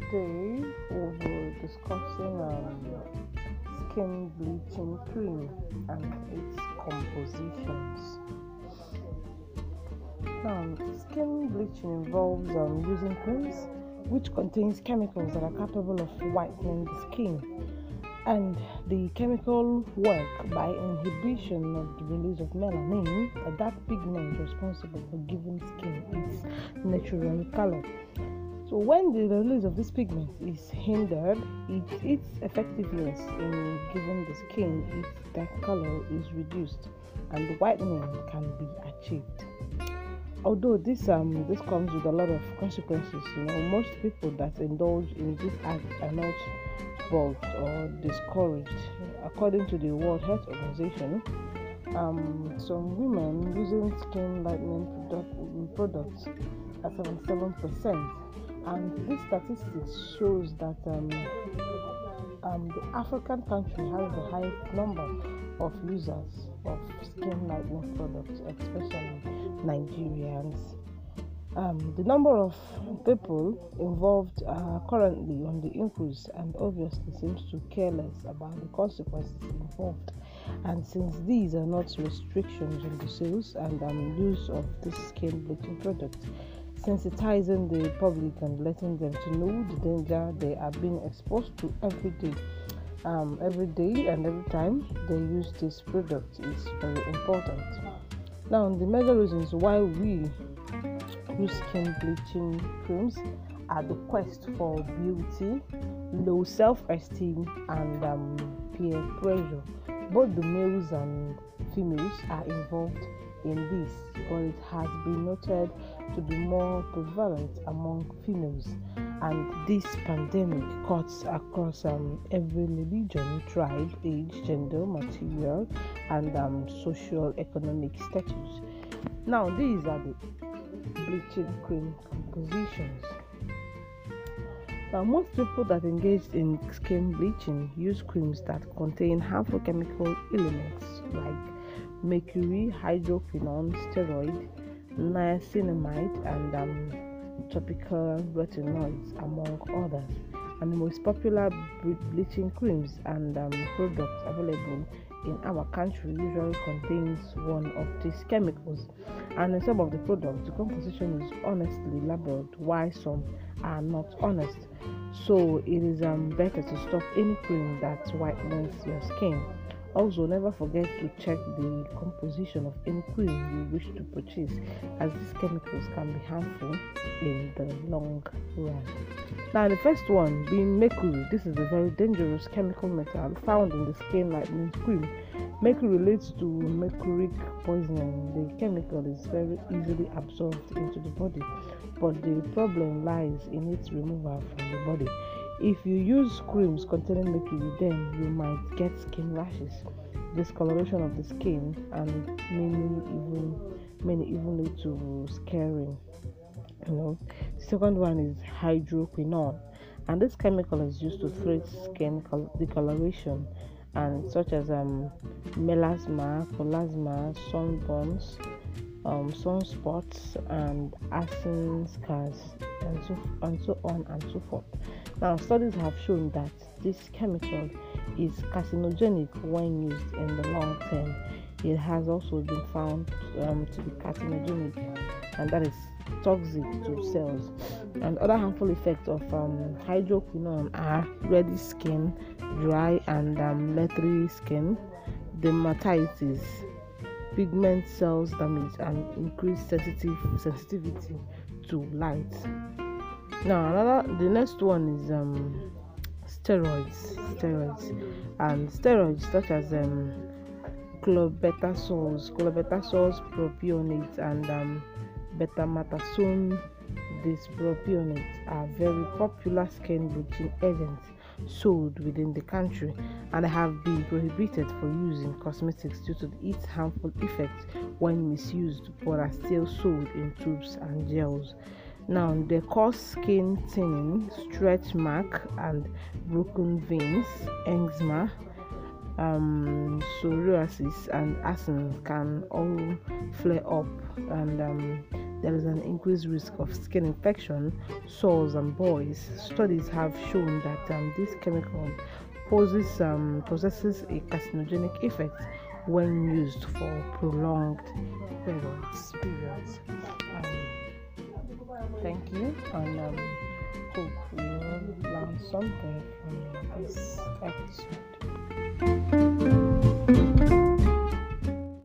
Today we'll be discussing um, skin bleaching cream and its compositions. Now, skin bleaching involves um, using creams which contains chemicals that are capable of whitening the skin and the chemical work by inhibition of the release of melanin, that pigment responsible for giving skin its natural color. So when the release of this pigment is hindered, it, its effectiveness in giving the skin its dark color is reduced, and whitening can be achieved. Although this um this comes with a lot of consequences, you know, most people that indulge in this act are not balked or discouraged. According to the World Health Organization, um, some women using skin lightening product, products are 77%. And this statistics shows that um, um, the African country has the highest number of users of skin lightening products, especially Nigerians. Um, the number of people involved are currently on the increase and obviously seems to care less about the consequences involved. And since these are not restrictions on the sales and um, use of this skin bleaching product, sensitizing the public and letting them to know the danger they are being exposed to every day. Um, every day and every time they use this product is very important. Now, the major reasons why we use skin bleaching creams are the quest for beauty, low self esteem, and um, peer pressure. Both the males and females are involved in this, but it has been noted to be more prevalent among females. And this pandemic cuts across um, every religion, tribe, age, gender, material, and um, social economic status. Now, these are the bleaching cream compositions. Now, most people that engage in skin bleaching use creams that contain harmful chemical elements like mercury, hydroquinone, steroid, niacinamide, and um, topical retinoids, among others. And the most popular bleaching creams and um, products available in our country usually contains one of these chemicals. And in some of the products, the composition is honestly labeled, while some are not honest. So it is um, better to stop any cream that whitens your skin. Also, never forget to check the composition of any cream you wish to purchase, as these chemicals can be harmful in the long run. Now, the first one being mercury. This is a very dangerous chemical metal found in the skin lightening cream. Mercury relates to mercuric poisoning. The chemical is very easily absorbed into the body, but the problem lies in its removal from the body. If you use creams containing mercury, then you might get skin rashes, discoloration of the skin, and many even many even lead to scarring. You know, second one is hydroquinone, and this chemical is used to treat skin discoloration and such as um, melasma, chloasma, sunburns, um, sunspots, and acne scars, and so and so on and so forth. Now, studies have shown that this chemical is carcinogenic when used in the long term. It has also been found um, to be carcinogenic, and that is toxic to cells. And other harmful effects of um, hydroquinone are reddy skin, dry and um, leathery skin, dermatitis, pigment cells damage, and increased sensitive sensitivity to light. Now, another the next one is um, steroids, steroids, and steroids such as um, clobetasols, clobetasols, propionate, and um, betamethasone dipropionate are very popular skin bleaching agents sold within the country and have been prohibited for use in cosmetics due to its harmful effects when misused but are still sold in tubes and gels. Now, they cause skin thinning, stretch mark, and broken veins, eczema, um, psoriasis, and acne can all flare up, and um, there is an increased risk of skin infection, sores, and boils. Studies have shown that um, this chemical poses um, possesses a carcinogenic effect when used for prolonged periods. periods. Um, thank you, and um, hope you learn something from this episode.